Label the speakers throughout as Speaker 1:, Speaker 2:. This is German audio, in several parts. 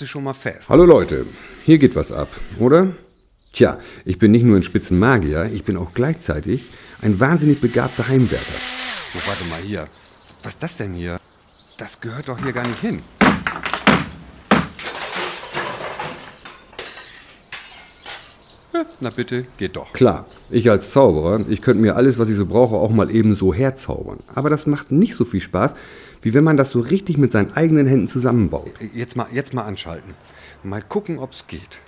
Speaker 1: Ist schon mal fest.
Speaker 2: Hallo Leute, hier geht was ab, oder? Tja, ich bin nicht nur ein Spitzenmagier, ich bin auch gleichzeitig ein wahnsinnig begabter Heimwärter.
Speaker 1: So, warte mal hier. Was ist das denn hier? Das gehört doch hier gar nicht hin. Ja, na bitte, geht doch.
Speaker 2: Klar, ich als Zauberer, ich könnte mir alles, was ich so brauche, auch mal eben so herzaubern. Aber das macht nicht so viel Spaß, wie wenn man das so richtig mit seinen eigenen Händen zusammenbaut.
Speaker 1: Jetzt mal, jetzt mal anschalten. Mal gucken, ob's geht.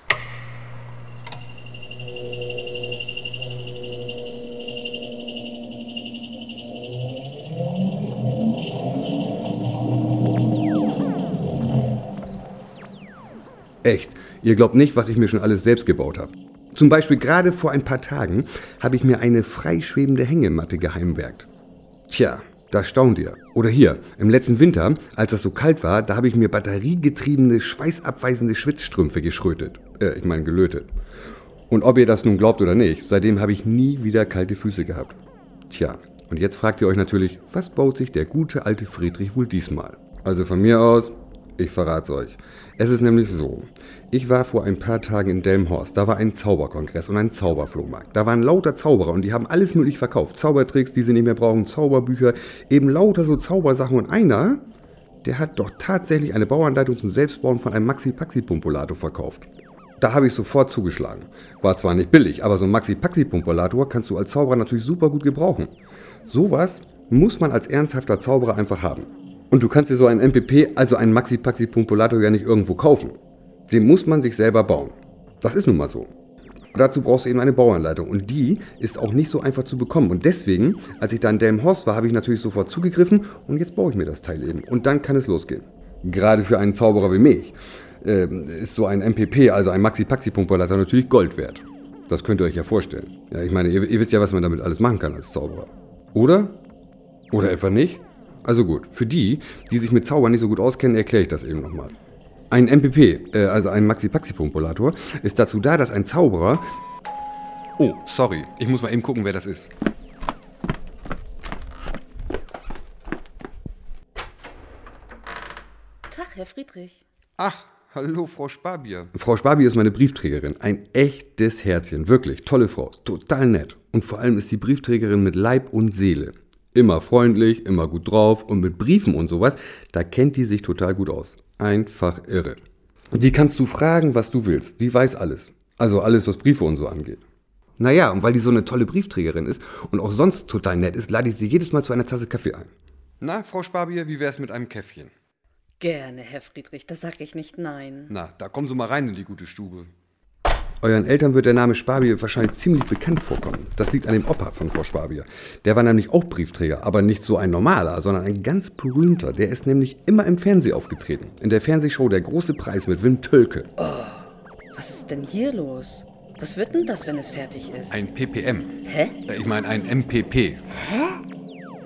Speaker 2: Echt, ihr glaubt nicht, was ich mir schon alles selbst gebaut habe. Zum Beispiel gerade vor ein paar Tagen habe ich mir eine freischwebende Hängematte geheimwerkt. Tja, da staunt ihr. Oder hier, im letzten Winter, als das so kalt war, da habe ich mir batteriegetriebene, schweißabweisende Schwitzstrümpfe geschrötet. Äh, ich meine gelötet. Und ob ihr das nun glaubt oder nicht, seitdem habe ich nie wieder kalte Füße gehabt. Tja, und jetzt fragt ihr euch natürlich, was baut sich der gute alte Friedrich wohl diesmal? Also von mir aus, ich verrat's euch. Es ist nämlich so. Ich war vor ein paar Tagen in Delmhorst. Da war ein Zauberkongress und ein Zauberflohmarkt. Da waren lauter Zauberer und die haben alles möglich verkauft. Zaubertricks, die sie nicht mehr brauchen, Zauberbücher, eben lauter so Zaubersachen. Und einer, der hat doch tatsächlich eine Bauanleitung zum Selbstbauen von einem Maxi-Paxi-Pumpolator verkauft. Da habe ich sofort zugeschlagen. War zwar nicht billig, aber so ein Maxi-Paxi-Pumpolator kannst du als Zauberer natürlich super gut gebrauchen. Sowas muss man als ernsthafter Zauberer einfach haben. Und du kannst dir so einen MPP, also einen Maxi-Paxi-Pumpolator, ja nicht irgendwo kaufen. Den muss man sich selber bauen. Das ist nun mal so. Dazu brauchst du eben eine Bauanleitung und die ist auch nicht so einfach zu bekommen. Und deswegen, als ich da in Delmhorst war, habe ich natürlich sofort zugegriffen und jetzt baue ich mir das Teil eben. Und dann kann es losgehen. Gerade für einen Zauberer wie mich äh, ist so ein MPP, also ein Maxi-Paxi-Pumpolator, natürlich Gold wert. Das könnt ihr euch ja vorstellen. Ja, ich meine, ihr, ihr wisst ja, was man damit alles machen kann als Zauberer. Oder? Oder etwa nicht? Also gut, für die, die sich mit Zaubern nicht so gut auskennen, erkläre ich das eben nochmal. Ein MPP, äh, also ein Maxi-Paxi-Pumpolator, ist dazu da, dass ein Zauberer...
Speaker 1: Oh, sorry, ich muss mal eben gucken, wer das ist.
Speaker 3: Tag, Herr Friedrich.
Speaker 1: Ach, hallo, Frau Spabier.
Speaker 2: Frau Spabier ist meine Briefträgerin. Ein echtes Herzchen, wirklich. Tolle Frau, total nett. Und vor allem ist sie Briefträgerin mit Leib und Seele. Immer freundlich, immer gut drauf und mit Briefen und sowas, da kennt die sich total gut aus. Einfach irre. Die kannst du fragen, was du willst. Die weiß alles. Also alles, was Briefe und so angeht. Naja, und weil die so eine tolle Briefträgerin ist und auch sonst total nett ist, lade ich sie jedes Mal zu einer Tasse Kaffee ein.
Speaker 1: Na, Frau Spabier, wie wär's mit einem Käffchen?
Speaker 3: Gerne, Herr Friedrich, da sag ich nicht nein.
Speaker 1: Na, da kommen Sie mal rein in die gute Stube.
Speaker 2: Euren Eltern wird der Name Spabier wahrscheinlich ziemlich bekannt vorkommen. Das liegt an dem Opa von Frau Spabier. Der war nämlich auch Briefträger, aber nicht so ein normaler, sondern ein ganz berühmter. Der ist nämlich immer im Fernsehen aufgetreten. In der Fernsehshow Der große Preis mit Wim Tölke.
Speaker 3: Was ist denn hier los? Was wird denn das, wenn es fertig ist?
Speaker 1: Ein PPM.
Speaker 3: Hä?
Speaker 1: Äh, Ich meine ein MPP. Hä?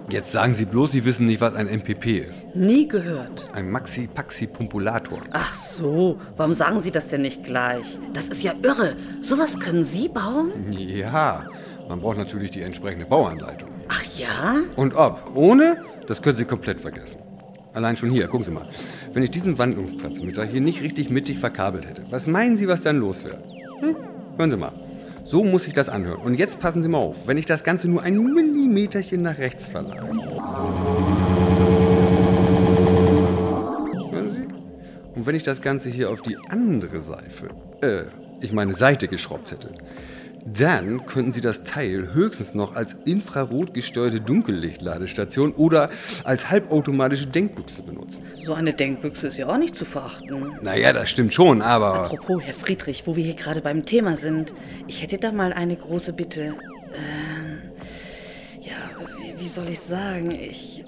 Speaker 1: Jetzt sagen Sie bloß, Sie wissen nicht, was ein MPP ist.
Speaker 3: Nie gehört.
Speaker 1: Ein Maxi-Paxi-Pumpolator.
Speaker 3: Ach so, warum sagen Sie das denn nicht gleich? Das ist ja irre. Sowas können Sie bauen?
Speaker 1: Ja, man braucht natürlich die entsprechende Bauanleitung.
Speaker 3: Ach ja?
Speaker 1: Und ob, ohne, das können Sie komplett vergessen. Allein schon hier, gucken Sie mal. Wenn ich diesen Wandlungstransmitter hier nicht richtig mittig verkabelt hätte, was meinen Sie, was dann los wäre? Hm? Hören Sie mal. So muss sich das anhören. Und jetzt passen Sie mal auf, wenn ich das Ganze nur ein Millimeterchen nach rechts verlagere. Hören Sie? Und wenn ich das Ganze hier auf die andere Seife, äh, ich meine Seite geschraubt hätte, dann könnten Sie das Teil höchstens noch als infrarot gesteuerte Dunkellichtladestation oder als halbautomatische Denkbüchse benutzen.
Speaker 3: So eine Denkbüchse ist ja auch nicht zu verachten.
Speaker 1: Naja, das stimmt schon, aber...
Speaker 3: Apropos, Herr Friedrich, wo wir hier gerade beim Thema sind, ich hätte da mal eine große Bitte. Ähm, ja, wie, wie soll ich sagen? Ich.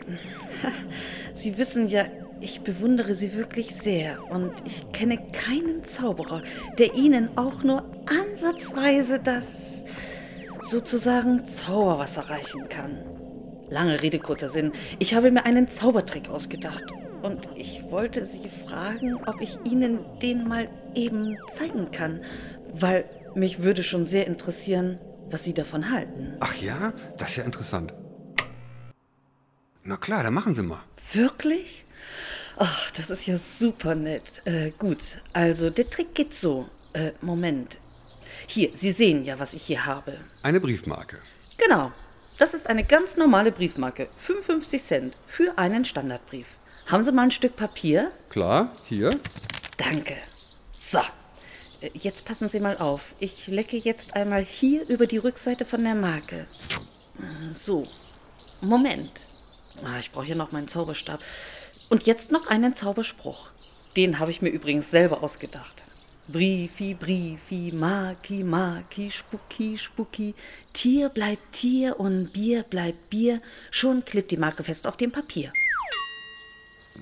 Speaker 3: Sie wissen ja, ich bewundere Sie wirklich sehr und ich kenne keinen Zauberer, der Ihnen auch nur ansatzweise das sozusagen Zauberwasser reichen kann. Lange Rede, kurzer Sinn. Ich habe mir einen Zaubertrick ausgedacht und ich wollte Sie fragen, ob ich Ihnen den mal eben zeigen kann, weil mich würde schon sehr interessieren, was Sie davon halten.
Speaker 1: Ach ja, das ist ja interessant. Na klar, dann machen Sie mal.
Speaker 3: Wirklich? Ach, das ist ja super nett. Äh, gut, also der Trick geht so. Äh, Moment. Hier, Sie sehen ja, was ich hier habe.
Speaker 1: Eine Briefmarke.
Speaker 3: Genau. Das ist eine ganz normale Briefmarke. 55 Cent für einen Standardbrief. Haben Sie mal ein Stück Papier?
Speaker 1: Klar, hier.
Speaker 3: Danke. So. Äh, Jetzt passen Sie mal auf. Ich lecke jetzt einmal hier über die Rückseite von der Marke. So. Moment. Ah, ich brauche hier noch meinen Zauberstab. Und jetzt noch einen Zauberspruch. Den habe ich mir übrigens selber ausgedacht. Briefi, Briefi, Maki, Maki, Spuki, Spuki. Tier bleibt Tier und Bier bleibt Bier. Schon klebt die Marke fest auf dem Papier.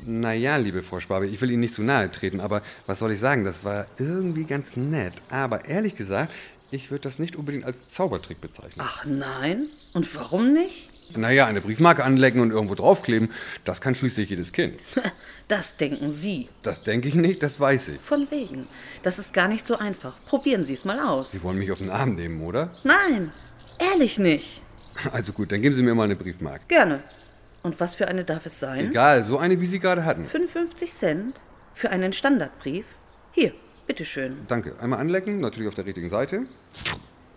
Speaker 1: Naja, liebe Frau Sparbe, ich will Ihnen nicht zu nahe treten, aber was soll ich sagen, das war irgendwie ganz nett. Aber ehrlich gesagt, ich würde das nicht unbedingt als Zaubertrick bezeichnen.
Speaker 3: Ach nein? Und warum nicht?
Speaker 1: Naja, eine Briefmarke anlecken und irgendwo draufkleben, das kann schließlich jedes Kind.
Speaker 3: Das denken Sie.
Speaker 1: Das denke ich nicht, das weiß ich.
Speaker 3: Von wegen. Das ist gar nicht so einfach. Probieren Sie es mal aus.
Speaker 1: Sie wollen mich auf den Arm nehmen, oder?
Speaker 3: Nein, ehrlich nicht.
Speaker 1: Also gut, dann geben Sie mir mal eine Briefmarke.
Speaker 3: Gerne. Und was für eine darf es sein?
Speaker 1: Egal, so eine, wie Sie gerade hatten.
Speaker 3: 55 Cent für einen Standardbrief? Hier, bitteschön.
Speaker 1: Danke. Einmal anlecken, natürlich auf der richtigen Seite.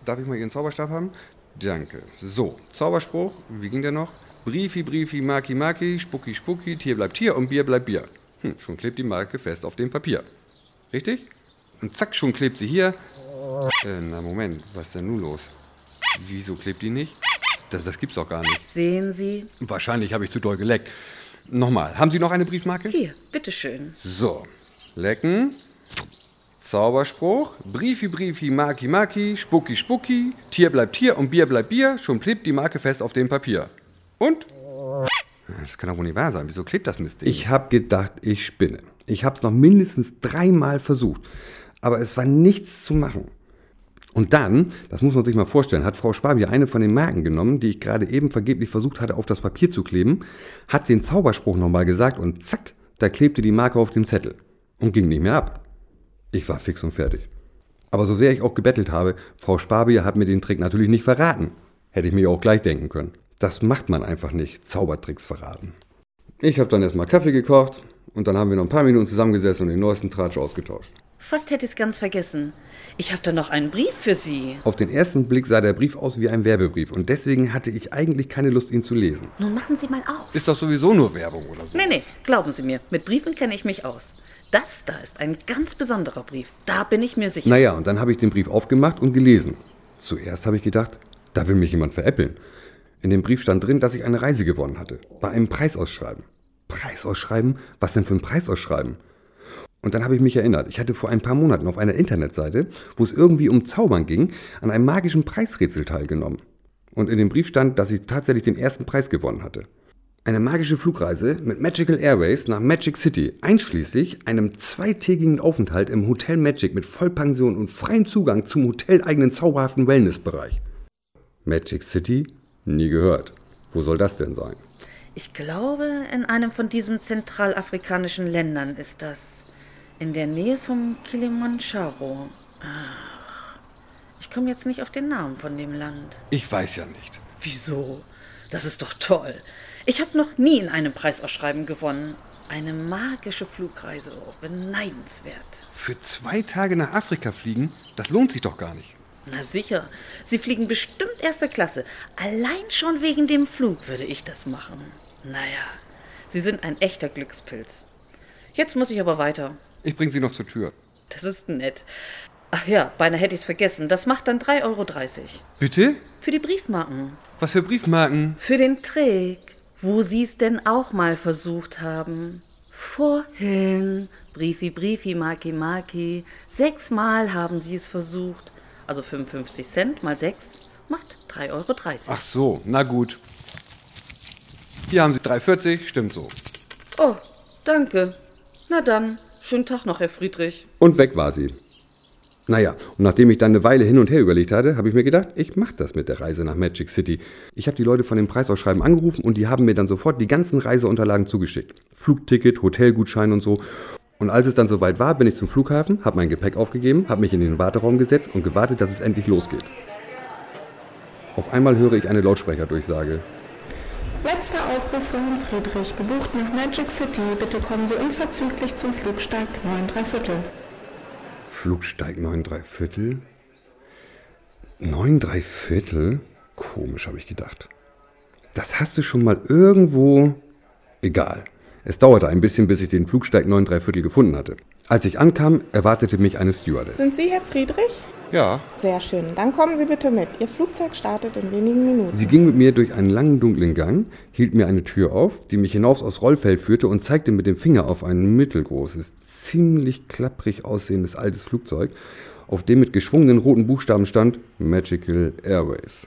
Speaker 1: Darf ich mal Ihren Zauberstab haben? Danke. So, Zauberspruch, wie ging der noch? Briefi, Briefi, Maki, Maki, Spucki, Spucki, Tier bleibt Tier und Bier bleibt Bier. Hm, schon klebt die Marke fest auf dem Papier. Richtig? Und zack, schon klebt sie hier. Äh, na Moment, was ist denn nun los? Wieso klebt die nicht? Das, das gibt's doch gar nicht.
Speaker 3: Sehen Sie?
Speaker 1: Wahrscheinlich habe ich zu doll geleckt. Nochmal, haben Sie noch eine Briefmarke?
Speaker 3: Hier, bitteschön.
Speaker 1: So, lecken. Zauberspruch. Briefi, Briefi, Maki, Maki, Spucki, Spucki. Tier bleibt Tier und Bier bleibt Bier. Schon klebt die Marke fest auf dem Papier. Und? Das kann doch wohl nicht wahr sein. Wieso klebt das Mistding?
Speaker 2: Ich habe gedacht, ich spinne. Ich habe es noch mindestens dreimal versucht, aber es war nichts zu machen. Und dann, das muss man sich mal vorstellen, hat Frau Spabier eine von den Marken genommen, die ich gerade eben vergeblich versucht hatte, auf das Papier zu kleben, hat den Zauberspruch nochmal gesagt und zack, da klebte die Marke auf dem Zettel und ging nicht mehr ab. Ich war fix und fertig. Aber so sehr ich auch gebettelt habe, Frau Spabier hat mir den Trick natürlich nicht verraten. Hätte ich mir auch gleich denken können. Das macht man einfach nicht, Zaubertricks verraten. Ich habe dann erstmal Kaffee gekocht und dann haben wir noch ein paar Minuten zusammengesessen und den neuesten Tratsch ausgetauscht.
Speaker 3: Fast hätte ich es ganz vergessen. Ich habe da noch einen Brief für Sie.
Speaker 2: Auf den ersten Blick sah der Brief aus wie ein Werbebrief und deswegen hatte ich eigentlich keine Lust, ihn zu lesen.
Speaker 3: Nun machen Sie mal auf.
Speaker 1: Ist doch sowieso nur Werbung oder so.
Speaker 3: Nee, nee, glauben Sie mir, mit Briefen kenne ich mich aus. Das da ist ein ganz besonderer Brief. Da bin ich mir sicher.
Speaker 2: Naja, und dann habe ich den Brief aufgemacht und gelesen. Zuerst habe ich gedacht, da will mich jemand veräppeln. In dem Brief stand drin, dass ich eine Reise gewonnen hatte. Bei einem Preisausschreiben. Preisausschreiben? Was denn für ein Preisausschreiben? Und dann habe ich mich erinnert, ich hatte vor ein paar Monaten auf einer Internetseite, wo es irgendwie um Zaubern ging, an einem magischen Preisrätsel teilgenommen. Und in dem Brief stand, dass ich tatsächlich den ersten Preis gewonnen hatte. Eine magische Flugreise mit Magical Airways nach Magic City, einschließlich einem zweitägigen Aufenthalt im Hotel Magic mit Vollpension und freiem Zugang zum hoteleigenen zauberhaften Wellnessbereich. Magic City? Nie gehört. Wo soll das denn sein?
Speaker 3: Ich glaube, in einem von diesen zentralafrikanischen Ländern ist das. In der Nähe vom Kilimanjaro. Ach, ich komme jetzt nicht auf den Namen von dem Land.
Speaker 1: Ich weiß ja nicht.
Speaker 3: Wieso? Das ist doch toll. Ich habe noch nie in einem Preisausschreiben gewonnen. Eine magische Flugreise, oh, beneidenswert.
Speaker 1: Für zwei Tage nach Afrika fliegen, das lohnt sich doch gar nicht.
Speaker 3: Na sicher, Sie fliegen bestimmt erste Klasse. Allein schon wegen dem Flug würde ich das machen. Naja, Sie sind ein echter Glückspilz. Jetzt muss ich aber weiter.
Speaker 1: Ich bringe Sie noch zur Tür.
Speaker 3: Das ist nett. Ach ja, beinahe hätte ich es vergessen. Das macht dann 3,30 Euro.
Speaker 1: Bitte?
Speaker 3: Für die Briefmarken.
Speaker 1: Was für Briefmarken?
Speaker 3: Für den Trick. Wo Sie es denn auch mal versucht haben. Vorhin. Briefi, Briefi, Maki, Maki. Sechsmal haben Sie es versucht. Also 55 Cent mal 6 macht 3,30 Euro.
Speaker 1: Ach so, na gut. Hier haben Sie 3,40, stimmt so.
Speaker 3: Oh, danke. Na dann, schönen Tag noch, Herr Friedrich.
Speaker 2: Und weg war sie. Naja, und nachdem ich dann eine Weile hin und her überlegt hatte, habe ich mir gedacht, ich mache das mit der Reise nach Magic City. Ich habe die Leute von dem Preisausschreiben angerufen und die haben mir dann sofort die ganzen Reiseunterlagen zugeschickt. Flugticket, Hotelgutschein und so. Und als es dann soweit war, bin ich zum Flughafen, habe mein Gepäck aufgegeben, habe mich in den Warteraum gesetzt und gewartet, dass es endlich losgeht. Auf einmal höre ich eine Lautsprecherdurchsage.
Speaker 4: Letzter Aufruf für Herrn Friedrich, gebucht nach Magic City. Bitte kommen Sie unverzüglich zum Flugsteig 9 3 Viertel.
Speaker 2: Flugsteig 9 3 Viertel? 9 3 Viertel? Komisch, habe ich gedacht. Das hast du schon mal irgendwo. Egal. Es dauerte ein bisschen, bis ich den Flugsteig 9 3 Viertel gefunden hatte. Als ich ankam, erwartete mich eine Stewardess.
Speaker 4: Sind Sie Herr Friedrich?
Speaker 2: Ja.
Speaker 4: Sehr schön. Dann kommen Sie bitte mit. Ihr Flugzeug startet in wenigen Minuten.
Speaker 2: Sie ging mit mir durch einen langen, dunklen Gang, hielt mir eine Tür auf, die mich hinaus aufs Rollfeld führte und zeigte mit dem Finger auf ein mittelgroßes, ziemlich klapprig aussehendes altes Flugzeug, auf dem mit geschwungenen roten Buchstaben stand Magical Airways.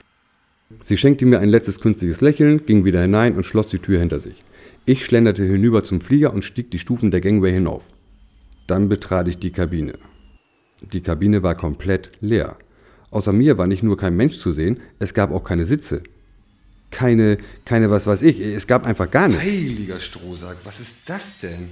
Speaker 2: Sie schenkte mir ein letztes künstliches Lächeln, ging wieder hinein und schloss die Tür hinter sich. Ich schlenderte hinüber zum Flieger und stieg die Stufen der Gangway hinauf. Dann betrat ich die Kabine. Die Kabine war komplett leer. Außer mir war nicht nur kein Mensch zu sehen, es gab auch keine Sitze. Keine, keine was weiß ich, es gab einfach gar nichts.
Speaker 1: Heiliger Strohsack, was ist das denn?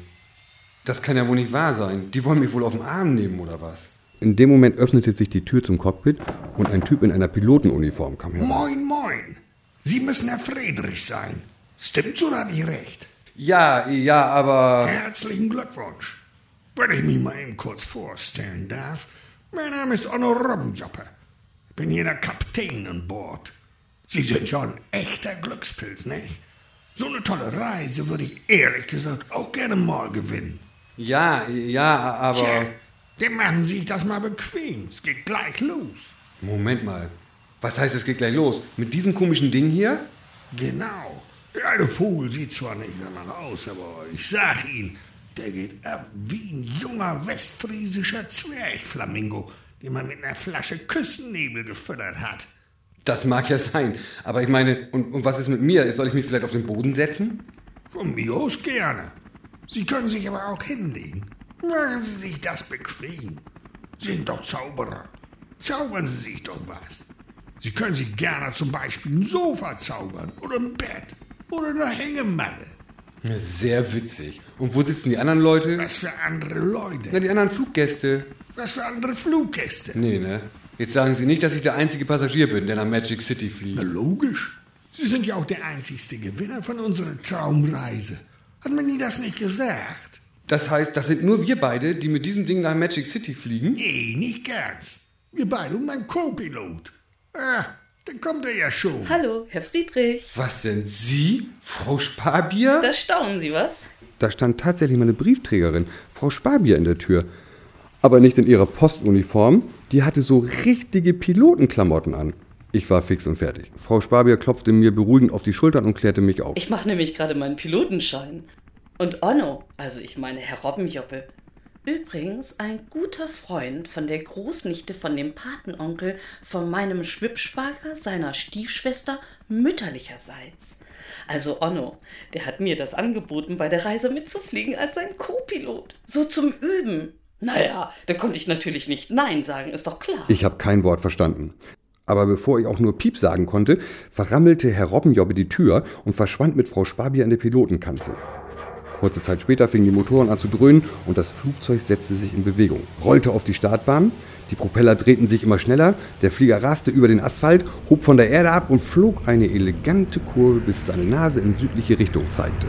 Speaker 1: Das kann ja wohl nicht wahr sein. Die wollen mich wohl auf den Arm nehmen oder was?
Speaker 2: In dem Moment öffnete sich die Tür zum Cockpit und ein Typ in einer Pilotenuniform kam herein.
Speaker 5: Moin, moin. Sie müssen Herr Friedrich sein. Stimmt's oder hab ich recht?
Speaker 1: Ja, ja, aber.
Speaker 5: Herzlichen Glückwunsch. Wenn ich mich mal eben kurz vorstellen darf. Mein Name ist Onno Robbenjoppe. Ich bin hier der Kapitän an Bord. Sie sind ja ein echter Glückspilz, nicht? So eine tolle Reise würde ich ehrlich gesagt auch gerne mal gewinnen.
Speaker 1: Ja, ja, aber.
Speaker 5: Tja, dann machen Sie sich das mal bequem. Es geht gleich los.
Speaker 1: Moment mal. Was heißt, es geht gleich los? Mit diesem komischen Ding hier?
Speaker 5: Genau. Der alte Vogel sieht zwar nicht danach aus, aber ich sag Ihnen, der geht ab wie ein junger westfriesischer Zwerchflamingo, den man mit einer Flasche Küssennebel gefüttert hat.
Speaker 1: Das mag ja sein. Aber ich meine, und, und was ist mit mir? Soll ich mich vielleicht auf den Boden setzen?
Speaker 5: Von mir aus gerne. Sie können sich aber auch hinlegen. Machen Sie sich das bequem. Sie sind doch Zauberer. Zaubern Sie sich doch was. Sie können sich gerne zum Beispiel ein Sofa zaubern oder ein Bett oder eine Hängematte.
Speaker 1: Sehr witzig. Und wo sitzen die anderen Leute?
Speaker 5: Was für andere Leute.
Speaker 1: Na, die anderen Fluggäste.
Speaker 5: Was für andere Fluggäste.
Speaker 1: Nee, ne? Jetzt sagen Sie nicht, dass ich der einzige Passagier bin, der nach Magic City
Speaker 5: Na,
Speaker 1: fliegt.
Speaker 5: logisch. Sie sind ja auch der einzigste Gewinner von unserer Traumreise. Hat man nie das nicht gesagt?
Speaker 1: Das heißt, das sind nur wir beide, die mit diesem Ding nach Magic City fliegen?
Speaker 5: Nee, nicht ganz. Wir beide und mein Co-Pilot. Ah, dann kommt er ja schon.
Speaker 3: Hallo, Herr Friedrich.
Speaker 1: Was denn? Sie? Frau Sparbier?
Speaker 3: Da staunen Sie was?
Speaker 2: Da stand tatsächlich meine Briefträgerin, Frau Sparbier, in der Tür. Aber nicht in ihrer Postuniform, die hatte so richtige Pilotenklamotten an. Ich war fix und fertig. Frau Sparbier klopfte mir beruhigend auf die Schultern und klärte mich auf.
Speaker 3: Ich mache nämlich gerade meinen Pilotenschein. Und Onno, also ich meine Herr Robbenjoppe, übrigens ein guter Freund von der Großnichte von dem Patenonkel von meinem Schwippschwager, seiner Stiefschwester, mütterlicherseits. Also Onno, der hat mir das angeboten, bei der Reise mitzufliegen als sein Co-Pilot. So zum Üben. Naja, da konnte ich natürlich nicht Nein sagen, ist doch klar.
Speaker 2: Ich habe kein Wort verstanden. Aber bevor ich auch nur Piep sagen konnte, verrammelte Herr Robbenjobbe die Tür und verschwand mit Frau Sparbier an der Pilotenkanzel. Kurze Zeit später fingen die Motoren an zu dröhnen und das Flugzeug setzte sich in Bewegung, rollte auf die Startbahn, die Propeller drehten sich immer schneller, der Flieger raste über den Asphalt, hob von der Erde ab und flog eine elegante Kurve, bis seine Nase in südliche Richtung zeigte.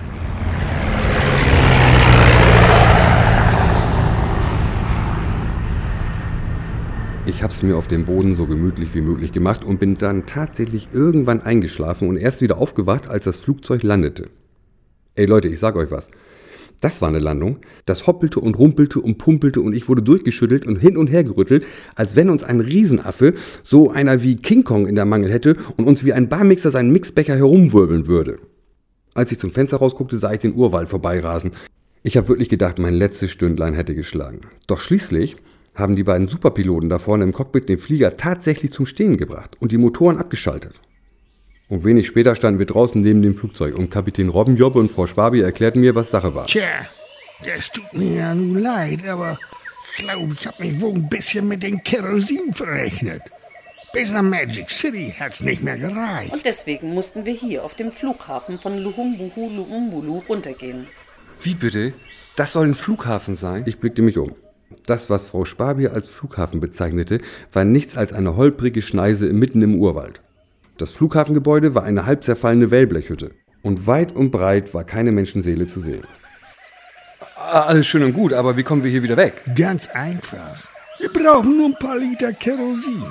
Speaker 2: Ich hab's mir auf dem Boden so gemütlich wie möglich gemacht und bin dann tatsächlich irgendwann eingeschlafen und erst wieder aufgewacht, als das Flugzeug landete. Ey Leute, ich sag euch was. Das war eine Landung. Das hoppelte und rumpelte und pumpelte und ich wurde durchgeschüttelt und hin und her gerüttelt, als wenn uns ein Riesenaffe, so einer wie King Kong in der Mangel hätte und uns wie ein Barmixer seinen Mixbecher herumwirbeln würde. Als ich zum Fenster rausguckte, sah ich den Urwald vorbeirasen. Ich habe wirklich gedacht, mein letztes Stündlein hätte geschlagen. Doch schließlich haben die beiden Superpiloten da vorne im Cockpit den Flieger tatsächlich zum Stehen gebracht und die Motoren abgeschaltet. Und wenig später standen wir draußen neben dem Flugzeug und Kapitän Robbenjobbe und Frau Sparbi erklärten mir, was Sache war.
Speaker 5: Tja, das tut mir ja nun leid, aber ich glaube, ich habe mich wohl ein bisschen mit dem Kerosin verrechnet. Bis nach Magic City hat's nicht mehr gereicht.
Speaker 3: Und deswegen mussten wir hier auf dem Flughafen von Luhumbuhu Luumbulu runtergehen.
Speaker 1: Wie bitte? Das soll ein Flughafen sein?
Speaker 2: Ich blickte mich um. Das, was Frau Sparbier als Flughafen bezeichnete, war nichts als eine holprige Schneise mitten im Urwald. Das Flughafengebäude war eine halb zerfallene Wellblechhütte. Und weit und breit war keine Menschenseele zu sehen.
Speaker 1: Alles schön und gut, aber wie kommen wir hier wieder weg?
Speaker 5: Ganz einfach. Wir brauchen nur ein paar Liter Kerosin.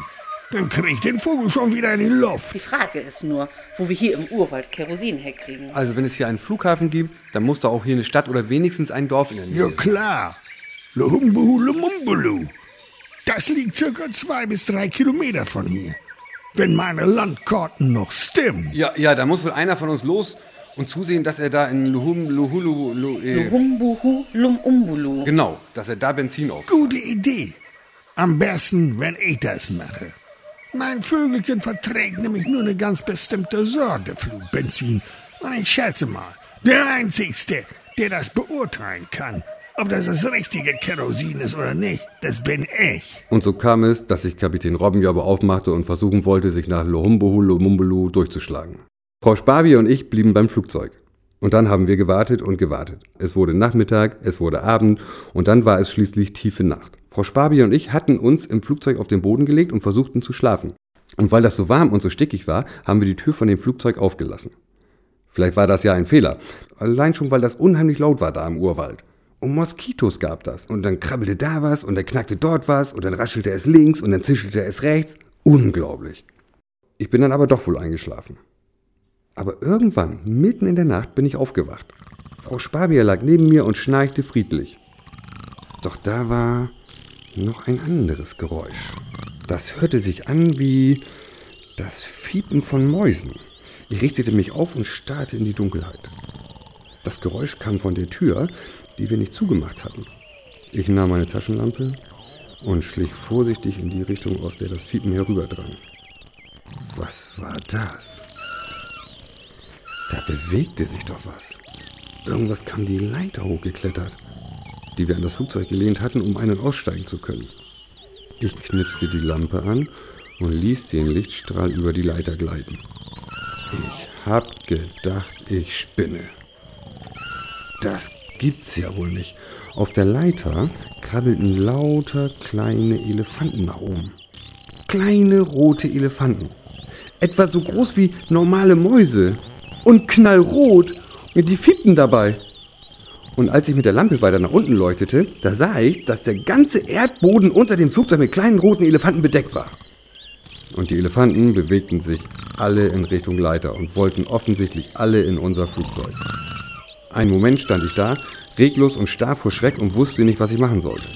Speaker 5: Dann kriegt den Vogel schon wieder in die Luft.
Speaker 3: Die Frage ist nur, wo wir hier im Urwald Kerosin herkriegen.
Speaker 1: Also wenn es hier einen Flughafen gibt, dann muss da auch hier eine Stadt oder wenigstens ein Dorf in der Nähe.
Speaker 5: Ja klar. Luhumbuhu Lumumbulu. Das liegt circa zwei bis drei Kilometer von hier. Wenn meine Landkarten noch stimmen.
Speaker 1: Ja, ja, da muss wohl einer von uns los und zusehen, dass er da in Luhum, Luhulu, Lu, äh,
Speaker 3: Lumbuhu Lumumbulu.
Speaker 1: genau, dass er da Benzin auf.
Speaker 5: Gute Idee. Am besten, wenn ich das mache. Mein Vögelchen verträgt nämlich nur eine ganz bestimmte Sorte Flugbenzin. Und ich schätze mal, der Einzigste, der das beurteilen kann, ob das das richtige Kerosin ist oder nicht, das bin ich.
Speaker 2: Und so kam es, dass sich Kapitän Robbenjobber aufmachte und versuchen wollte, sich nach Lohumbuhu Lumumbulu durchzuschlagen. Frau Spabi und ich blieben beim Flugzeug. Und dann haben wir gewartet und gewartet. Es wurde Nachmittag, es wurde Abend und dann war es schließlich tiefe Nacht. Frau Spabi und ich hatten uns im Flugzeug auf den Boden gelegt und versuchten zu schlafen. Und weil das so warm und so stickig war, haben wir die Tür von dem Flugzeug aufgelassen. Vielleicht war das ja ein Fehler. Allein schon, weil das unheimlich laut war da im Urwald. Und Moskitos gab das. Und dann krabbelte da was und dann knackte dort was und dann raschelte es links und dann zischelte es rechts. Unglaublich. Ich bin dann aber doch wohl eingeschlafen. Aber irgendwann, mitten in der Nacht, bin ich aufgewacht. Frau Spabier lag neben mir und schnarchte friedlich. Doch da war noch ein anderes Geräusch. Das hörte sich an wie das Fiepen von Mäusen. Ich richtete mich auf und starrte in die Dunkelheit. Das Geräusch kam von der Tür, die wir nicht zugemacht hatten. Ich nahm meine Taschenlampe und schlich vorsichtig in die Richtung, aus der das Fiepen herüberdrang. Was war das? Da bewegte sich doch was. Irgendwas kam die Leiter hochgeklettert, die wir an das Flugzeug gelehnt hatten, um einen aussteigen zu können. Ich knipste die Lampe an und ließ den Lichtstrahl über die Leiter gleiten. Ich hab gedacht, ich spinne. Das gibt's ja wohl nicht. Auf der Leiter krabbelten lauter kleine Elefanten nach oben. Kleine rote Elefanten. Etwa so groß wie normale Mäuse. Und knallrot. Und die fiebten dabei. Und als ich mit der Lampe weiter nach unten leuchtete, da sah ich, dass der ganze Erdboden unter dem Flugzeug mit kleinen roten Elefanten bedeckt war. Und die Elefanten bewegten sich alle in Richtung Leiter und wollten offensichtlich alle in unser Flugzeug. Einen Moment stand ich da, reglos und starr vor Schreck und wusste nicht, was ich machen sollte.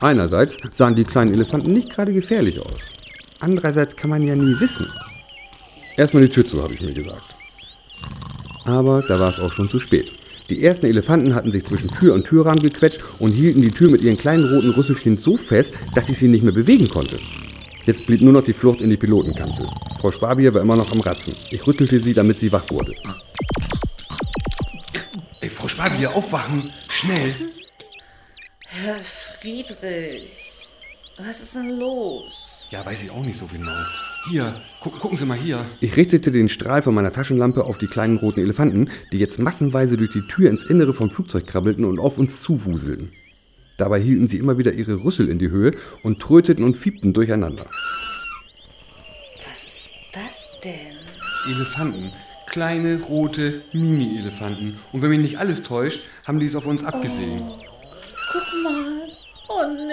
Speaker 2: Einerseits sahen die kleinen Elefanten nicht gerade gefährlich aus. Andererseits kann man ja nie wissen. Erstmal die Tür zu, habe ich mir gesagt. Aber da war es auch schon zu spät. Die ersten Elefanten hatten sich zwischen Tür und Türrahmen gequetscht und hielten die Tür mit ihren kleinen roten Rüsselchen so fest, dass ich sie nicht mehr bewegen konnte. Jetzt blieb nur noch die Flucht in die Pilotenkanzel. Frau Spabier war immer noch am Ratzen. Ich rüttelte sie, damit sie wach wurde.
Speaker 1: Frau Spabier, aufwachen! Schnell!
Speaker 3: Herr Friedrich, was ist denn los?
Speaker 1: Ja, weiß ich auch nicht so genau. Hier, gu gucken Sie mal hier.
Speaker 2: Ich richtete den Strahl von meiner Taschenlampe auf die kleinen roten Elefanten, die jetzt massenweise durch die Tür ins Innere vom Flugzeug krabbelten und auf uns zuwuselten. Dabei hielten sie immer wieder ihre Rüssel in die Höhe und tröteten und fiebten durcheinander.
Speaker 3: Was ist das denn?
Speaker 1: Elefanten. Kleine, rote Mini-Elefanten. Und wenn mich nicht alles täuscht, haben die es auf uns abgesehen.
Speaker 3: Guck mal. Oh ne,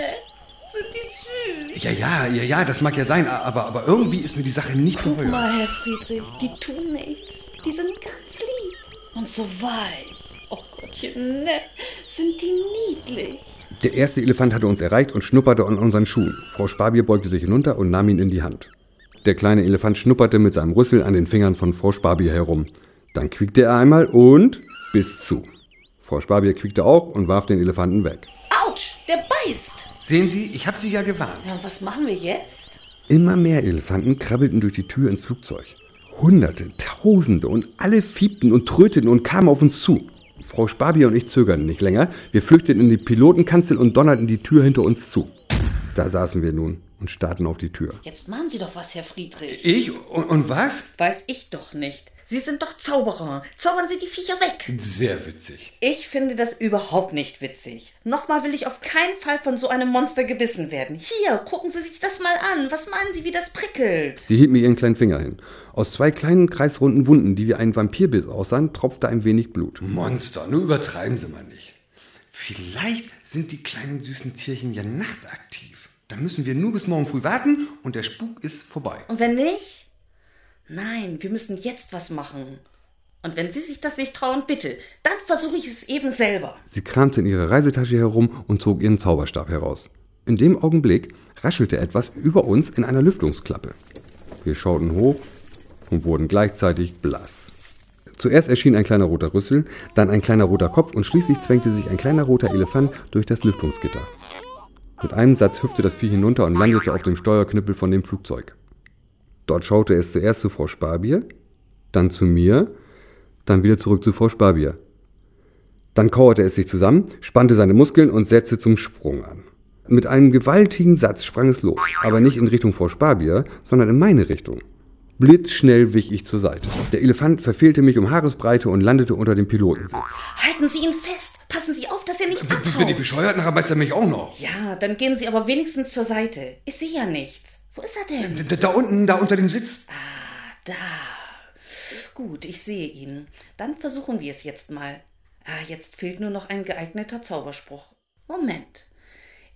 Speaker 3: sind die süß.
Speaker 1: Ja, ja, ja, ja, das mag ja sein, aber, aber irgendwie ist mir die Sache nicht
Speaker 3: Guck
Speaker 1: geheuer.
Speaker 3: mal, Herr Friedrich, die tun nichts. Die sind ganz lieb. Und so weich. Oh Gottchen, ne, sind die niedlich.
Speaker 2: Der erste Elefant hatte uns erreicht und schnupperte an unseren Schuhen. Frau Spabier beugte sich hinunter und nahm ihn in die Hand. Der kleine Elefant schnupperte mit seinem Rüssel an den Fingern von Frau Spabier herum. Dann quiekte er einmal und bis zu. Frau Spabier quiekte auch und warf den Elefanten weg.
Speaker 3: Autsch, der beißt.
Speaker 1: Sehen Sie, ich hab Sie ja gewarnt.
Speaker 3: Ja, und was machen wir jetzt?
Speaker 2: Immer mehr Elefanten krabbelten durch die Tür ins Flugzeug. Hunderte, Tausende und alle fiebten und tröteten und kamen auf uns zu. Frau Spabier und ich zögerten nicht länger. Wir flüchteten in die Pilotenkanzel und donnerten die Tür hinter uns zu. Da saßen wir nun und starrten auf die Tür.
Speaker 3: Jetzt machen Sie doch was, Herr Friedrich.
Speaker 1: Ich? Und, und was?
Speaker 3: Weiß ich doch nicht. Sie sind doch Zauberer. Zaubern Sie die Viecher weg.
Speaker 1: Sehr witzig.
Speaker 3: Ich finde das überhaupt nicht witzig. Nochmal will ich auf keinen Fall von so einem Monster gebissen werden. Hier, gucken Sie sich das mal an. Was meinen Sie, wie das prickelt?
Speaker 2: Sie hielt mir ihren kleinen Finger hin. Aus zwei kleinen kreisrunden Wunden, die wie ein Vampirbiss aussahen, tropfte ein wenig Blut.
Speaker 1: Monster, nur übertreiben Sie mal nicht. Vielleicht sind die kleinen süßen Tierchen ja nachtaktiv. Dann müssen wir nur bis morgen früh warten und der Spuk ist vorbei.
Speaker 3: Und wenn nicht? Nein, wir müssen jetzt was machen. Und wenn Sie sich das nicht trauen, bitte, dann versuche ich es eben selber.
Speaker 2: Sie kramte in ihrer Reisetasche herum und zog ihren Zauberstab heraus. In dem Augenblick raschelte etwas über uns in einer Lüftungsklappe. Wir schauten hoch und wurden gleichzeitig blass. Zuerst erschien ein kleiner roter Rüssel, dann ein kleiner roter Kopf und schließlich zwängte sich ein kleiner roter Elefant durch das Lüftungsgitter. Mit einem Satz hüpfte das Vieh hinunter und landete auf dem Steuerknüppel von dem Flugzeug. Dort schaute es zuerst zu Frau Sparbier, dann zu mir, dann wieder zurück zu Frau Sparbier. Dann kauerte es sich zusammen, spannte seine Muskeln und setzte zum Sprung an. Mit einem gewaltigen Satz sprang es los, aber nicht in Richtung Frau Sparbier, sondern in meine Richtung. Blitzschnell wich ich zur Seite. Der Elefant verfehlte mich um Haaresbreite und landete unter dem Pilotensitz.
Speaker 3: Halten Sie ihn fest. Passen Sie auf, nicht
Speaker 1: Bin ich bescheuert? Nachher beißt er mich auch noch.
Speaker 3: Ja, dann gehen Sie aber wenigstens zur Seite. Ich sehe ja nichts. Wo ist er denn?
Speaker 1: Da, da unten, da unter dem Sitz.
Speaker 3: Da. Gut, ich sehe ihn. Dann versuchen wir es jetzt mal. Ah, jetzt fehlt nur noch ein geeigneter Zauberspruch. Moment.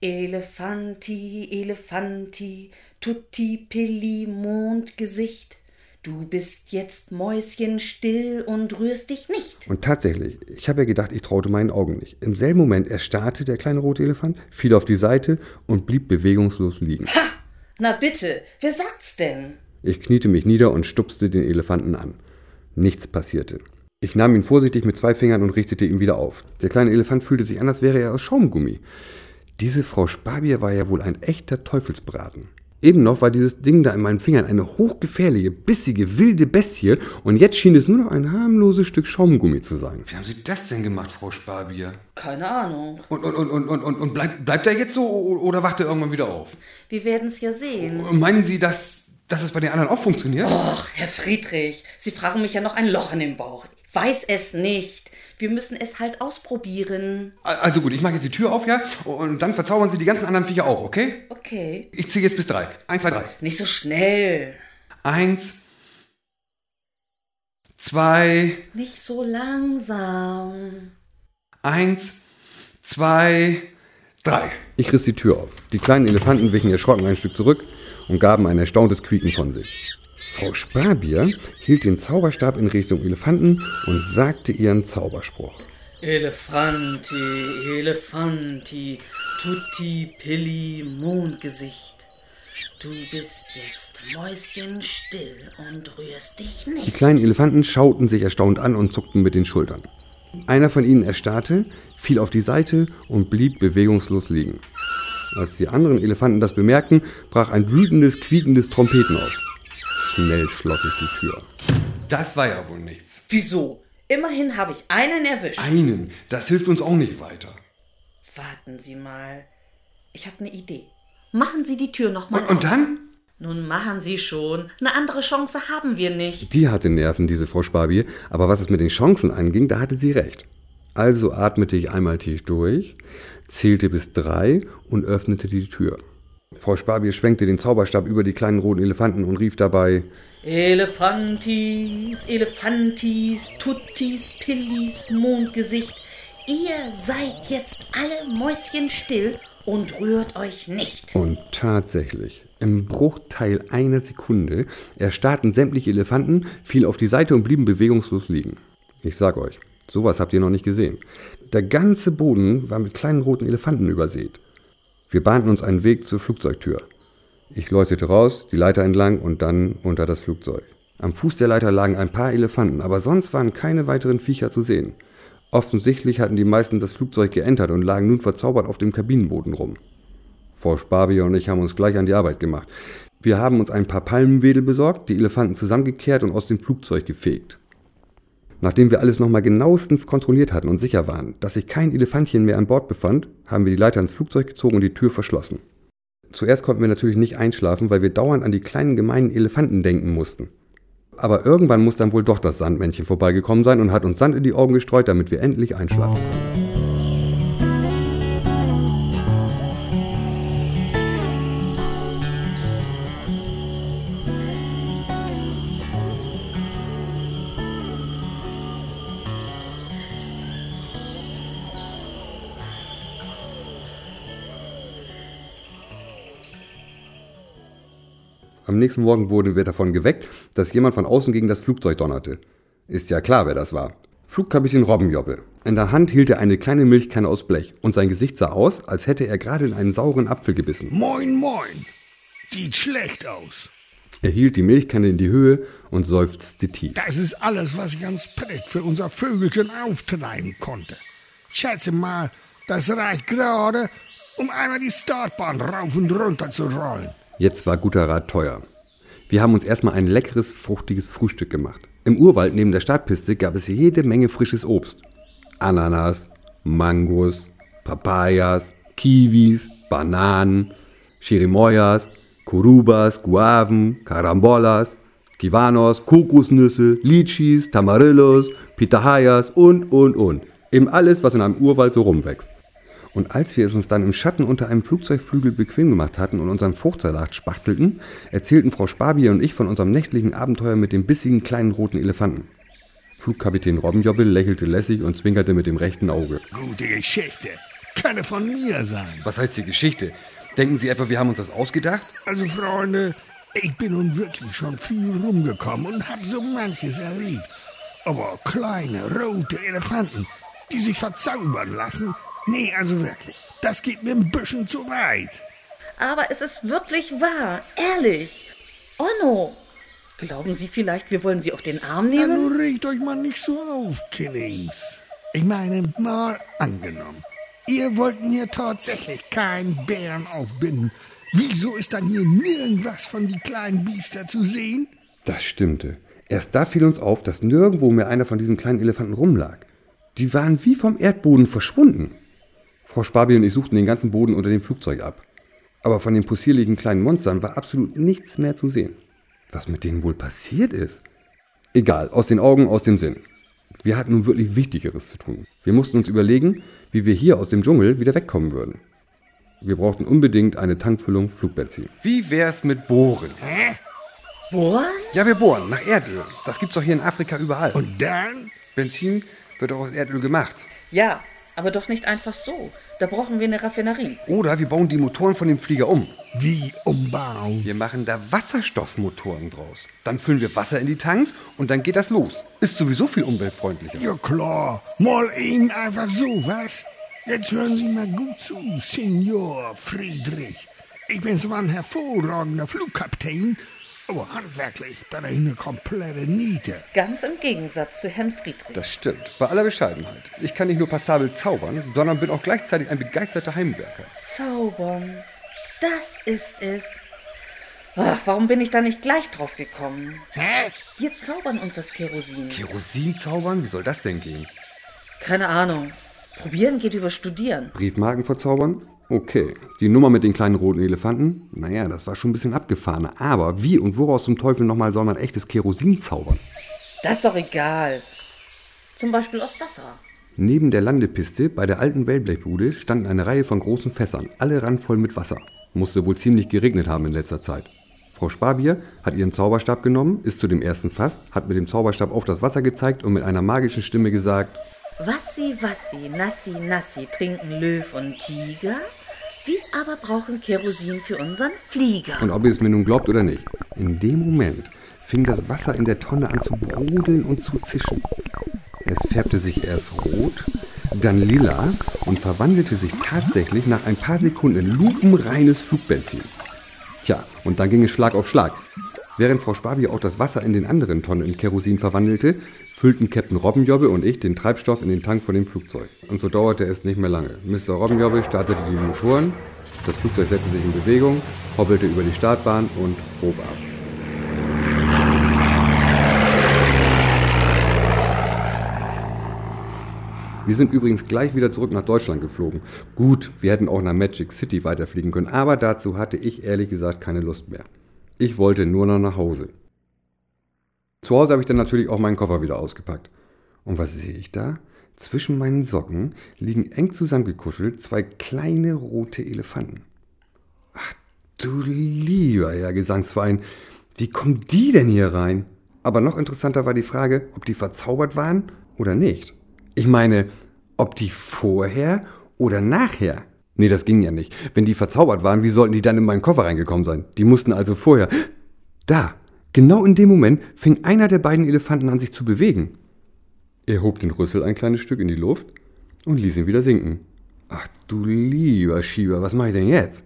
Speaker 3: Elefanti, Elefanti, Tutti Pilli, Mondgesicht. Du bist jetzt mäuschenstill und rührst dich nicht.
Speaker 2: Und tatsächlich, ich habe ja gedacht, ich traute meinen Augen nicht. Im selben Moment erstarrte der kleine rote Elefant, fiel auf die Seite und blieb bewegungslos liegen.
Speaker 3: Ha! Na bitte, wer sagt's denn?
Speaker 2: Ich kniete mich nieder und stupste den Elefanten an. Nichts passierte. Ich nahm ihn vorsichtig mit zwei Fingern und richtete ihn wieder auf. Der kleine Elefant fühlte sich an, als wäre er aus Schaumgummi. Diese Frau Sparbier war ja wohl ein echter Teufelsbraten. Eben noch war dieses Ding da in meinen Fingern eine hochgefährliche, bissige, wilde Bestie und jetzt schien es nur noch ein harmloses Stück Schaumgummi zu sein.
Speaker 1: Wie haben Sie das denn gemacht, Frau Sparbier?
Speaker 3: Keine Ahnung.
Speaker 1: Und, und, und, und, und, und, bleibt, bleibt er jetzt so oder wacht er irgendwann wieder auf?
Speaker 3: Wir werden's ja sehen.
Speaker 1: Meinen Sie, dass, dass es bei den anderen auch funktioniert?
Speaker 3: Och, Herr Friedrich, Sie fragen mich ja noch ein Loch in den Bauch. Ich weiß es nicht. Wir müssen es halt ausprobieren.
Speaker 1: Also gut, ich mache jetzt die Tür auf, ja? Und dann verzaubern Sie die ganzen anderen Viecher auch, okay?
Speaker 3: Okay.
Speaker 1: Ich zähle jetzt bis drei. Eins, zwei, drei.
Speaker 3: Nicht so schnell.
Speaker 1: Eins, zwei,
Speaker 3: Nicht so langsam.
Speaker 1: eins, zwei, drei.
Speaker 2: Ich riss die Tür auf. Die kleinen Elefanten wichen erschrocken ein Stück zurück und gaben ein erstauntes Quieken von sich. Frau Sparbier hielt den Zauberstab in Richtung Elefanten und sagte ihren Zauberspruch.
Speaker 3: Elefanti, Elefanti, Tutti Pilli, Mondgesicht. Du bist jetzt mäuschenstill und rührst dich
Speaker 2: Die
Speaker 3: nicht.
Speaker 2: kleinen Elefanten schauten sich erstaunt an und zuckten mit den Schultern. Einer von ihnen erstarrte, fiel auf die Seite und blieb bewegungslos liegen. Als die anderen Elefanten das bemerkten, brach ein wütendes, quiekendes Trompeten aus. Schnell schloss ich die Tür.
Speaker 1: Das war ja wohl nichts.
Speaker 3: Wieso? Immerhin habe ich einen erwischt.
Speaker 1: Einen, das hilft uns auch nicht weiter.
Speaker 3: Warten Sie mal. Ich habe eine Idee. Machen Sie die Tür nochmal
Speaker 1: Und, und dann?
Speaker 3: Nun machen Sie schon. Eine andere Chance haben wir nicht.
Speaker 2: Die hatte Nerven, diese Frau Sparbier, aber was es mit den Chancen anging, da hatte sie recht. Also atmete ich einmal tief durch, zählte bis drei und öffnete die Tür. Frau Sparbier schwenkte den Zauberstab über die kleinen roten Elefanten und rief dabei
Speaker 3: Elefantis, Elefantis, Tuttis, Pillis, Mondgesicht. Ihr seid jetzt alle mäuschenstill und rührt euch nicht.
Speaker 2: Und tatsächlich, im Bruchteil einer Sekunde erstarrten sämtliche Elefanten, fielen auf die Seite und blieben bewegungslos liegen. Ich sag euch, sowas habt ihr noch nicht gesehen. Der ganze Boden war mit kleinen roten Elefanten übersät. Wir bahnten uns einen Weg zur Flugzeugtür. Ich läutete raus, die Leiter entlang und dann unter das Flugzeug. Am Fuß der Leiter lagen ein paar Elefanten, aber sonst waren keine weiteren Viecher zu sehen. Offensichtlich hatten die meisten das Flugzeug geentert und lagen nun verzaubert auf dem Kabinenboden rum. Frau Sparbier und ich haben uns gleich an die Arbeit gemacht. Wir haben uns ein paar Palmenwedel besorgt, die Elefanten zusammengekehrt und aus dem Flugzeug gefegt. Nachdem wir alles nochmal genauestens kontrolliert hatten und sicher waren, dass sich kein Elefantchen mehr an Bord befand, haben wir die Leiter ins Flugzeug gezogen und die Tür verschlossen. Zuerst konnten wir natürlich nicht einschlafen, weil wir dauernd an die kleinen gemeinen Elefanten denken mussten. Aber irgendwann muss dann wohl doch das Sandmännchen vorbeigekommen sein und hat uns Sand in die Augen gestreut, damit wir endlich einschlafen können. Am nächsten Morgen wurden wir davon geweckt, dass jemand von außen gegen das Flugzeug donnerte. Ist ja klar, wer das war. Flugkapitän Robbenjobbe. In der Hand hielt er eine kleine Milchkanne aus Blech und sein Gesicht sah aus, als hätte er gerade in einen sauren Apfel gebissen.
Speaker 5: Moin, moin. Sieht schlecht aus.
Speaker 2: Er hielt die Milchkanne in die Höhe und seufzte tief.
Speaker 5: Das ist alles, was ich ans Brett für unser Vögelchen auftreiben konnte. Schätze mal, das reicht gerade, um einmal die Startbahn rauf und runter zu rollen.
Speaker 2: Jetzt war guter Rat teuer. Wir haben uns erstmal ein leckeres, fruchtiges Frühstück gemacht. Im Urwald neben der Startpiste gab es jede Menge frisches Obst. Ananas, Mangos, Papayas, Kiwis, Bananen, Chirimoyas, Kurubas, Guaven, Carambolas, Kiwanos, Kokosnüsse, Litschis, Tamarillos, Pitahayas und, und, und. Eben alles, was in einem Urwald so rumwächst. Und als wir es uns dann im Schatten unter einem Flugzeugflügel bequem gemacht hatten und unseren Fruchtsalat spachtelten, erzählten Frau Spabier und ich von unserem nächtlichen Abenteuer mit dem bissigen kleinen roten Elefanten. Flugkapitän Robbenjobbel lächelte lässig und zwinkerte mit dem rechten Auge.
Speaker 5: Gute Geschichte. Kann von mir sein.
Speaker 1: Was heißt die Geschichte? Denken Sie etwa, wir haben uns das ausgedacht?
Speaker 5: Also, Freunde, ich bin nun wirklich schon viel rumgekommen und hab so manches erlebt. Aber kleine, rote Elefanten, die sich verzaubern lassen, Nee, also wirklich. Das geht mir ein bisschen zu weit.
Speaker 3: Aber es ist wirklich wahr. Ehrlich. Onno, glauben Sie vielleicht, wir wollen Sie auf den Arm
Speaker 5: Ja,
Speaker 3: nehmen?
Speaker 5: nun regt euch mal nicht so auf, Kinnings. Ich meine, mal angenommen. Ihr wollt mir tatsächlich keinen Bären aufbinden. Wieso ist dann hier nirgendwas von die kleinen Biester zu sehen?
Speaker 2: Das stimmte. Erst da fiel uns auf, dass nirgendwo mehr einer von diesen kleinen Elefanten rumlag. Die waren wie vom Erdboden verschwunden. Frau Spabi und ich suchten den ganzen Boden unter dem Flugzeug ab. Aber von den possierlichen kleinen Monstern war absolut nichts mehr zu sehen. Was mit denen wohl passiert ist? Egal, aus den Augen, aus dem Sinn. Wir hatten nun wirklich Wichtigeres zu tun. Wir mussten uns überlegen, wie wir hier aus dem Dschungel wieder wegkommen würden. Wir brauchten unbedingt eine Tankfüllung Flugbenzin.
Speaker 1: Wie wär's mit Bohren?
Speaker 5: Hä?
Speaker 3: Bohren?
Speaker 1: Ja, wir bohren nach Erdöl. Das gibt's doch hier in Afrika überall.
Speaker 5: Und dann?
Speaker 1: Benzin wird auch aus Erdöl gemacht.
Speaker 3: Ja, aber doch nicht einfach so. Da brauchen wir eine Raffinerie.
Speaker 1: Oder wir bauen die Motoren von dem Flieger um.
Speaker 5: Wie umbauen?
Speaker 1: Wir machen da Wasserstoffmotoren draus. Dann füllen wir Wasser in die Tanks und dann geht das los. Ist sowieso viel umweltfreundlicher.
Speaker 5: Ja klar, mal eben einfach so, was? Jetzt hören Sie mal gut zu, Signor Friedrich. Ich bin zwar ein hervorragender Flugkapitän, aber handwerklich bin ich eine komplette Niete.
Speaker 3: Ganz im Gegensatz zu Herrn Friedrich.
Speaker 1: Das stimmt. Bei aller Bescheidenheit. Ich kann nicht nur passabel zaubern, sondern bin auch gleichzeitig ein begeisterter Heimwerker.
Speaker 3: Zaubern. Das ist es. Ach, warum bin ich da nicht gleich drauf gekommen?
Speaker 5: Hä?
Speaker 3: Wir zaubern uns das Kerosin.
Speaker 1: Kerosin zaubern? Wie soll das denn gehen?
Speaker 3: Keine Ahnung. Probieren geht über Studieren.
Speaker 2: Briefmarken verzaubern? Okay. Die Nummer mit den kleinen roten Elefanten? Naja, das war schon ein bisschen abgefahrener. Aber wie und woraus zum Teufel nochmal soll man echtes Kerosin zaubern?
Speaker 3: Das ist doch egal. Zum Beispiel aus Wasser.
Speaker 2: Neben der Landepiste bei der alten Wellblechbude standen eine Reihe von großen Fässern, alle randvoll mit Wasser. Musste wohl ziemlich geregnet haben in letzter Zeit. Frau Spabier hat ihren Zauberstab genommen, ist zu dem ersten Fass, hat mit dem Zauberstab auf das Wasser gezeigt und mit einer magischen Stimme gesagt,
Speaker 3: Wassi, wassi, nassi, nassi trinken Löw und Tiger. Wir aber brauchen Kerosin für unseren Flieger.
Speaker 2: und ob ihr es mir nun glaubt oder nicht, in dem Moment fing das Wasser in der Tonne an zu brodeln und zu zischen. Es färbte sich erst rot, dann lila und verwandelte sich tatsächlich nach ein paar Sekunden in lupenreines Flugbenzin. Tja, und dann ging es Schlag auf Schlag. Während Frau Spabier auch das Wasser in den anderen Tonnen in Kerosin verwandelte, füllten Captain Robbenjobbe und ich den Treibstoff in den Tank von dem Flugzeug. Und so dauerte es nicht mehr lange. Mr. Robbenjobbe startete die Motoren, das Flugzeug setzte sich in Bewegung, hoppelte über die Startbahn und hob ab. Wir sind übrigens gleich wieder zurück nach Deutschland geflogen. Gut, wir hätten auch nach Magic City weiterfliegen können, aber dazu hatte ich ehrlich gesagt keine Lust mehr. Ich wollte nur noch nach Hause. Zu Hause habe ich dann natürlich auch meinen Koffer wieder ausgepackt. Und was sehe ich da? Zwischen meinen Socken liegen eng zusammengekuschelt zwei kleine rote Elefanten. Ach du lieber Herr Gesangsverein, wie kommen die denn hier rein? Aber noch interessanter war die Frage, ob die verzaubert waren oder nicht. Ich meine, ob die vorher oder nachher? Nee, das ging ja nicht. Wenn die verzaubert waren, wie sollten die dann in meinen Koffer reingekommen sein? Die mussten also vorher. Da, genau in dem Moment fing einer der beiden Elefanten an, sich zu bewegen. Er hob den Rüssel ein kleines Stück in die Luft und ließ ihn wieder sinken. Ach du lieber Schieber, was mache ich denn jetzt?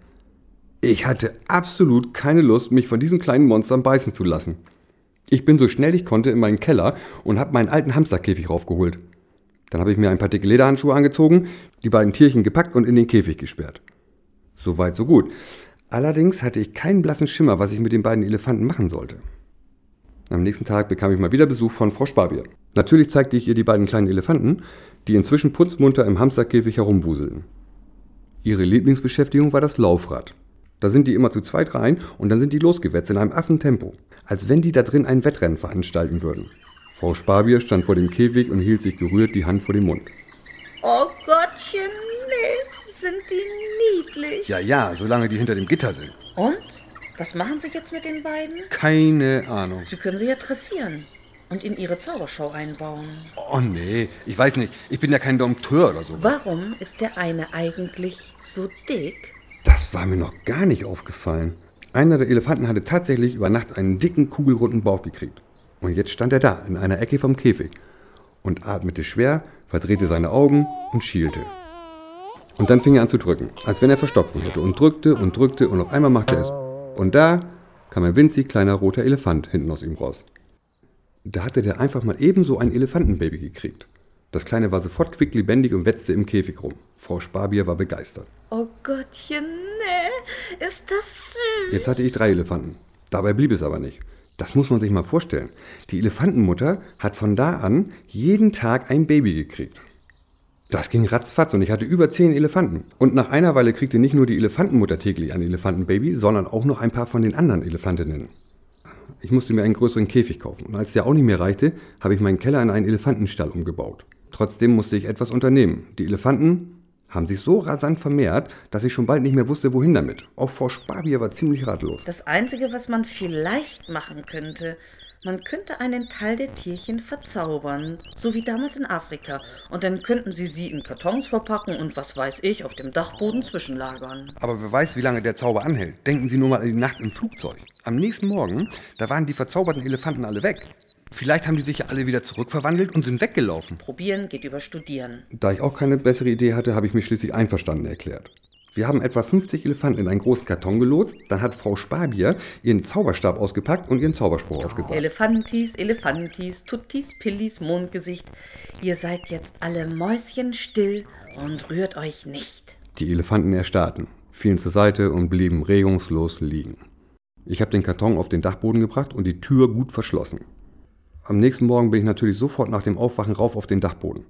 Speaker 2: Ich hatte absolut keine Lust, mich von diesen kleinen Monstern beißen zu lassen. Ich bin so schnell ich konnte in meinen Keller und habe meinen alten Hamsterkäfig raufgeholt. Dann habe ich mir ein paar dicke Lederhandschuhe angezogen, die beiden Tierchen gepackt und in den Käfig gesperrt. So weit, so gut. Allerdings hatte ich keinen blassen Schimmer, was ich mit den beiden Elefanten machen sollte. Am nächsten Tag bekam ich mal wieder Besuch von Frau Spabier. Natürlich zeigte ich ihr die beiden kleinen Elefanten, die inzwischen putzmunter im Hamsterkäfig herumwuselten. Ihre Lieblingsbeschäftigung war das Laufrad. Da sind die immer zu zweit rein und dann sind die losgewetzt in einem Affentempo, als wenn die da drin ein Wettrennen veranstalten würden. Frau Spabier stand vor dem Käfig und hielt sich gerührt die Hand vor den Mund.
Speaker 3: Oh Gottchen, nee, sind die niedlich.
Speaker 2: Ja, ja, solange die hinter dem Gitter sind.
Speaker 3: Und? Was machen Sie jetzt mit den beiden?
Speaker 2: Keine Ahnung.
Speaker 3: Sie können sie ja dressieren und in Ihre Zaubershow einbauen.
Speaker 2: Oh nee, ich weiß nicht. Ich bin ja kein Dompteur oder so.
Speaker 3: Warum ist der eine eigentlich so dick?
Speaker 2: Das war mir noch gar nicht aufgefallen. Einer der Elefanten hatte tatsächlich über Nacht einen dicken, kugelrunden Bauch gekriegt. Und jetzt stand er da, in einer Ecke vom Käfig. Und atmete schwer, verdrehte seine Augen und schielte. Und dann fing er an zu drücken, als wenn er Verstopfung hätte. Und drückte und drückte und auf einmal machte er es. Und da kam ein winzig kleiner roter Elefant hinten aus ihm raus. Da hatte der einfach mal ebenso ein Elefantenbaby gekriegt. Das Kleine war sofort quicklebendig und wetzte im Käfig rum. Frau Spabier war begeistert.
Speaker 3: Oh Gottchen, nee, ist das süß.
Speaker 2: Jetzt hatte ich drei Elefanten. Dabei blieb es aber nicht. Das muss man sich mal vorstellen. Die Elefantenmutter hat von da an jeden Tag ein Baby gekriegt. Das ging ratzfatz und ich hatte über zehn Elefanten. Und nach einer Weile kriegte nicht nur die Elefantenmutter täglich ein Elefantenbaby, sondern auch noch ein paar von den anderen Elefantinnen. Ich musste mir einen größeren Käfig kaufen. Und als der auch nicht mehr reichte, habe ich meinen Keller in einen Elefantenstall umgebaut. Trotzdem musste ich etwas unternehmen. Die Elefanten haben sich so rasant vermehrt, dass ich schon bald nicht mehr wusste, wohin damit. Auch Frau Spabier war ziemlich ratlos.
Speaker 3: Das Einzige, was man vielleicht machen könnte, man könnte einen Teil der Tierchen verzaubern, so wie damals in Afrika. Und dann könnten sie sie in Kartons verpacken und was weiß ich, auf dem Dachboden zwischenlagern.
Speaker 2: Aber wer weiß, wie lange der Zauber anhält. Denken Sie nur mal an die Nacht im Flugzeug. Am nächsten Morgen, da waren die verzauberten Elefanten alle weg. Vielleicht haben die sich ja alle wieder zurückverwandelt und sind weggelaufen.
Speaker 3: Probieren geht über Studieren.
Speaker 2: Da ich auch keine bessere Idee hatte, habe ich mich schließlich einverstanden erklärt. Wir haben etwa 50 Elefanten in einen großen Karton gelotst. Dann hat Frau Spabier ihren Zauberstab ausgepackt und ihren Zauberspruch aufgesagt.
Speaker 3: Elefantis, Elefantis, Tuttis, Pillis, Mondgesicht. Ihr seid jetzt alle Mäuschen still und rührt euch nicht.
Speaker 2: Die Elefanten erstarrten, fielen zur Seite und blieben regungslos liegen. Ich habe den Karton auf den Dachboden gebracht und die Tür gut verschlossen. Am nächsten Morgen bin ich natürlich sofort nach dem Aufwachen rauf auf den Dachboden.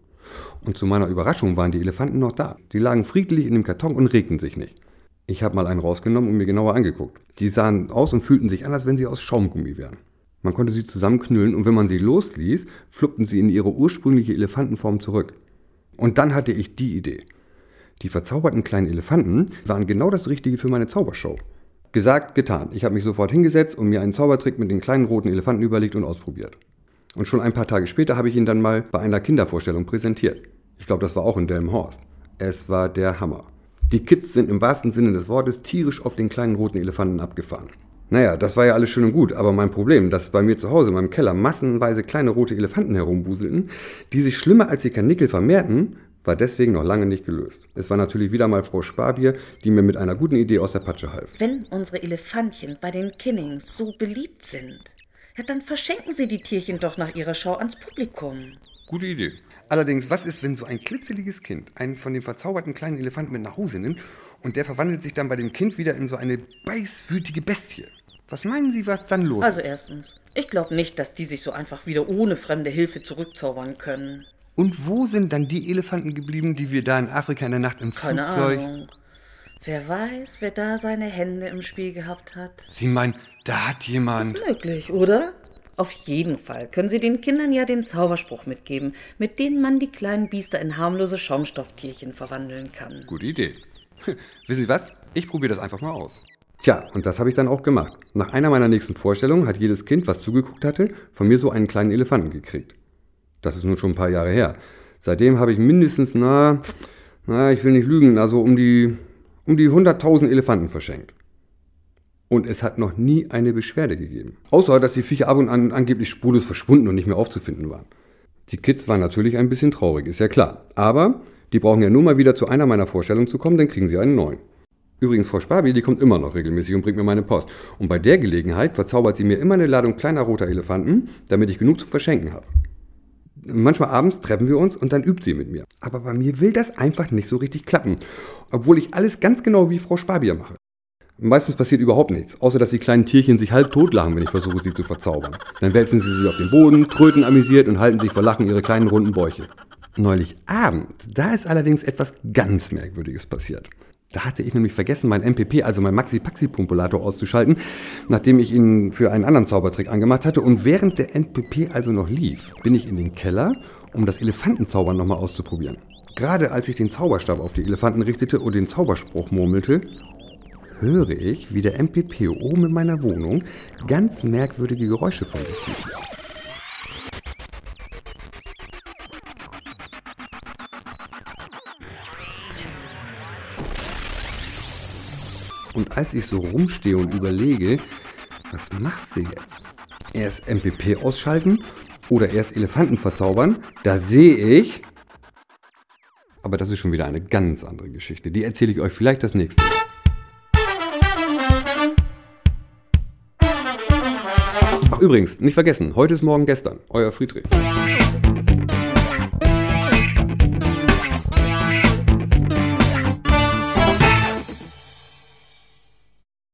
Speaker 2: Und zu meiner Überraschung waren die Elefanten noch da. Die lagen friedlich in dem Karton und regten sich nicht. Ich habe mal einen rausgenommen und mir genauer angeguckt. Die sahen aus und fühlten sich an, als wenn sie aus Schaumgummi wären. Man konnte sie zusammenknüllen und wenn man sie losließ, fluppten sie in ihre ursprüngliche Elefantenform zurück. Und dann hatte ich die Idee. Die verzauberten kleinen Elefanten waren genau das Richtige für meine Zaubershow. Gesagt, getan. Ich habe mich sofort hingesetzt und mir einen Zaubertrick mit den kleinen roten Elefanten überlegt und ausprobiert. Und schon ein paar Tage später habe ich ihn dann mal bei einer Kindervorstellung präsentiert. Ich glaube, das war auch in Delmenhorst. Es war der Hammer. Die Kids sind im wahrsten Sinne des Wortes tierisch auf den kleinen roten Elefanten abgefahren. Naja, das war ja alles schön und gut, aber mein Problem, dass bei mir zu Hause in meinem Keller massenweise kleine rote Elefanten herumbuselten, die sich schlimmer als die Karnickel vermehrten, war deswegen noch lange nicht gelöst. Es war natürlich wieder mal Frau Spabier, die mir mit einer guten Idee aus der Patsche half.
Speaker 3: Wenn unsere Elefantchen bei den Kinnings so beliebt sind, ja, dann verschenken Sie die Tierchen doch nach Ihrer Show ans Publikum.
Speaker 2: Gute Idee. Allerdings, was ist, wenn so ein klitzeliges Kind einen von dem verzauberten kleinen Elefanten mit nach Hause nimmt und der verwandelt sich dann bei dem Kind wieder in so eine beißwütige Bestie? Was meinen Sie, was dann los
Speaker 3: Also
Speaker 2: ist?
Speaker 3: erstens, ich glaube nicht, dass die sich so einfach wieder ohne fremde Hilfe zurückzaubern können.
Speaker 2: Und wo sind dann die Elefanten geblieben, die wir da in Afrika in der Nacht im
Speaker 3: Keine
Speaker 2: Flugzeug...
Speaker 3: Ahnung. Wer weiß, wer da seine Hände im Spiel gehabt hat.
Speaker 2: Sie meinen, da hat jemand...
Speaker 3: Möglich, oder? Auf jeden Fall können Sie den Kindern ja den Zauberspruch mitgeben, mit dem man die kleinen Biester in harmlose Schaumstofftierchen verwandeln kann.
Speaker 1: Gute Idee. Wissen Sie was? Ich probiere das einfach mal aus.
Speaker 2: Tja, und das habe ich dann auch gemacht. Nach einer meiner nächsten Vorstellungen hat jedes Kind, was zugeguckt hatte, von mir so einen kleinen Elefanten gekriegt. Das ist nun schon ein paar Jahre her. Seitdem habe ich mindestens, na, na, ich will nicht lügen, also um die, um die 100.000 Elefanten verschenkt. Und es hat noch nie eine Beschwerde gegeben. Außer, dass die Viecher ab und an angeblich spurlos verschwunden und nicht mehr aufzufinden waren. Die Kids waren natürlich ein bisschen traurig, ist ja klar. Aber die brauchen ja nur mal wieder zu einer meiner Vorstellungen zu kommen, dann kriegen sie einen neuen. Übrigens, Frau Spabi, die kommt immer noch regelmäßig und bringt mir meine Post. Und bei der Gelegenheit verzaubert sie mir immer eine Ladung kleiner roter Elefanten, damit ich genug zum Verschenken habe. Manchmal abends treffen wir uns und dann übt sie mit mir. Aber bei mir will das einfach nicht so richtig klappen. Obwohl ich alles ganz genau wie Frau Spabier mache. Meistens passiert überhaupt nichts, außer dass die kleinen Tierchen sich halb totlachen, wenn ich versuche, sie zu verzaubern. Dann wälzen sie sich auf den Boden, tröten amüsiert und halten sich vor Lachen ihre kleinen runden Bäuche. Neulich Abend, da ist allerdings etwas ganz Merkwürdiges passiert. Da hatte ich nämlich vergessen, mein MPP, also mein Maxi-Paxi-Pumpulator auszuschalten, nachdem ich ihn für einen anderen Zaubertrick angemacht hatte. Und während der MPP also noch lief, bin ich in den Keller, um das Elefantenzaubern nochmal auszuprobieren. Gerade als ich den Zauberstab auf die Elefanten richtete und den Zauberspruch murmelte, höre ich, wie der MPP oben in meiner Wohnung ganz merkwürdige Geräusche von sich gibt. Und als ich so rumstehe und überlege, was machst du jetzt? Erst MPP ausschalten oder erst Elefanten verzaubern, da sehe ich. Aber das ist schon wieder eine ganz andere Geschichte. Die erzähle ich euch vielleicht das nächste Mal. Übrigens, nicht vergessen, heute ist morgen gestern. Euer Friedrich.